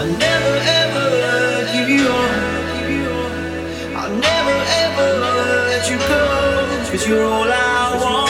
I'll never ever let you on. I'll never ever let you go. You're all I want.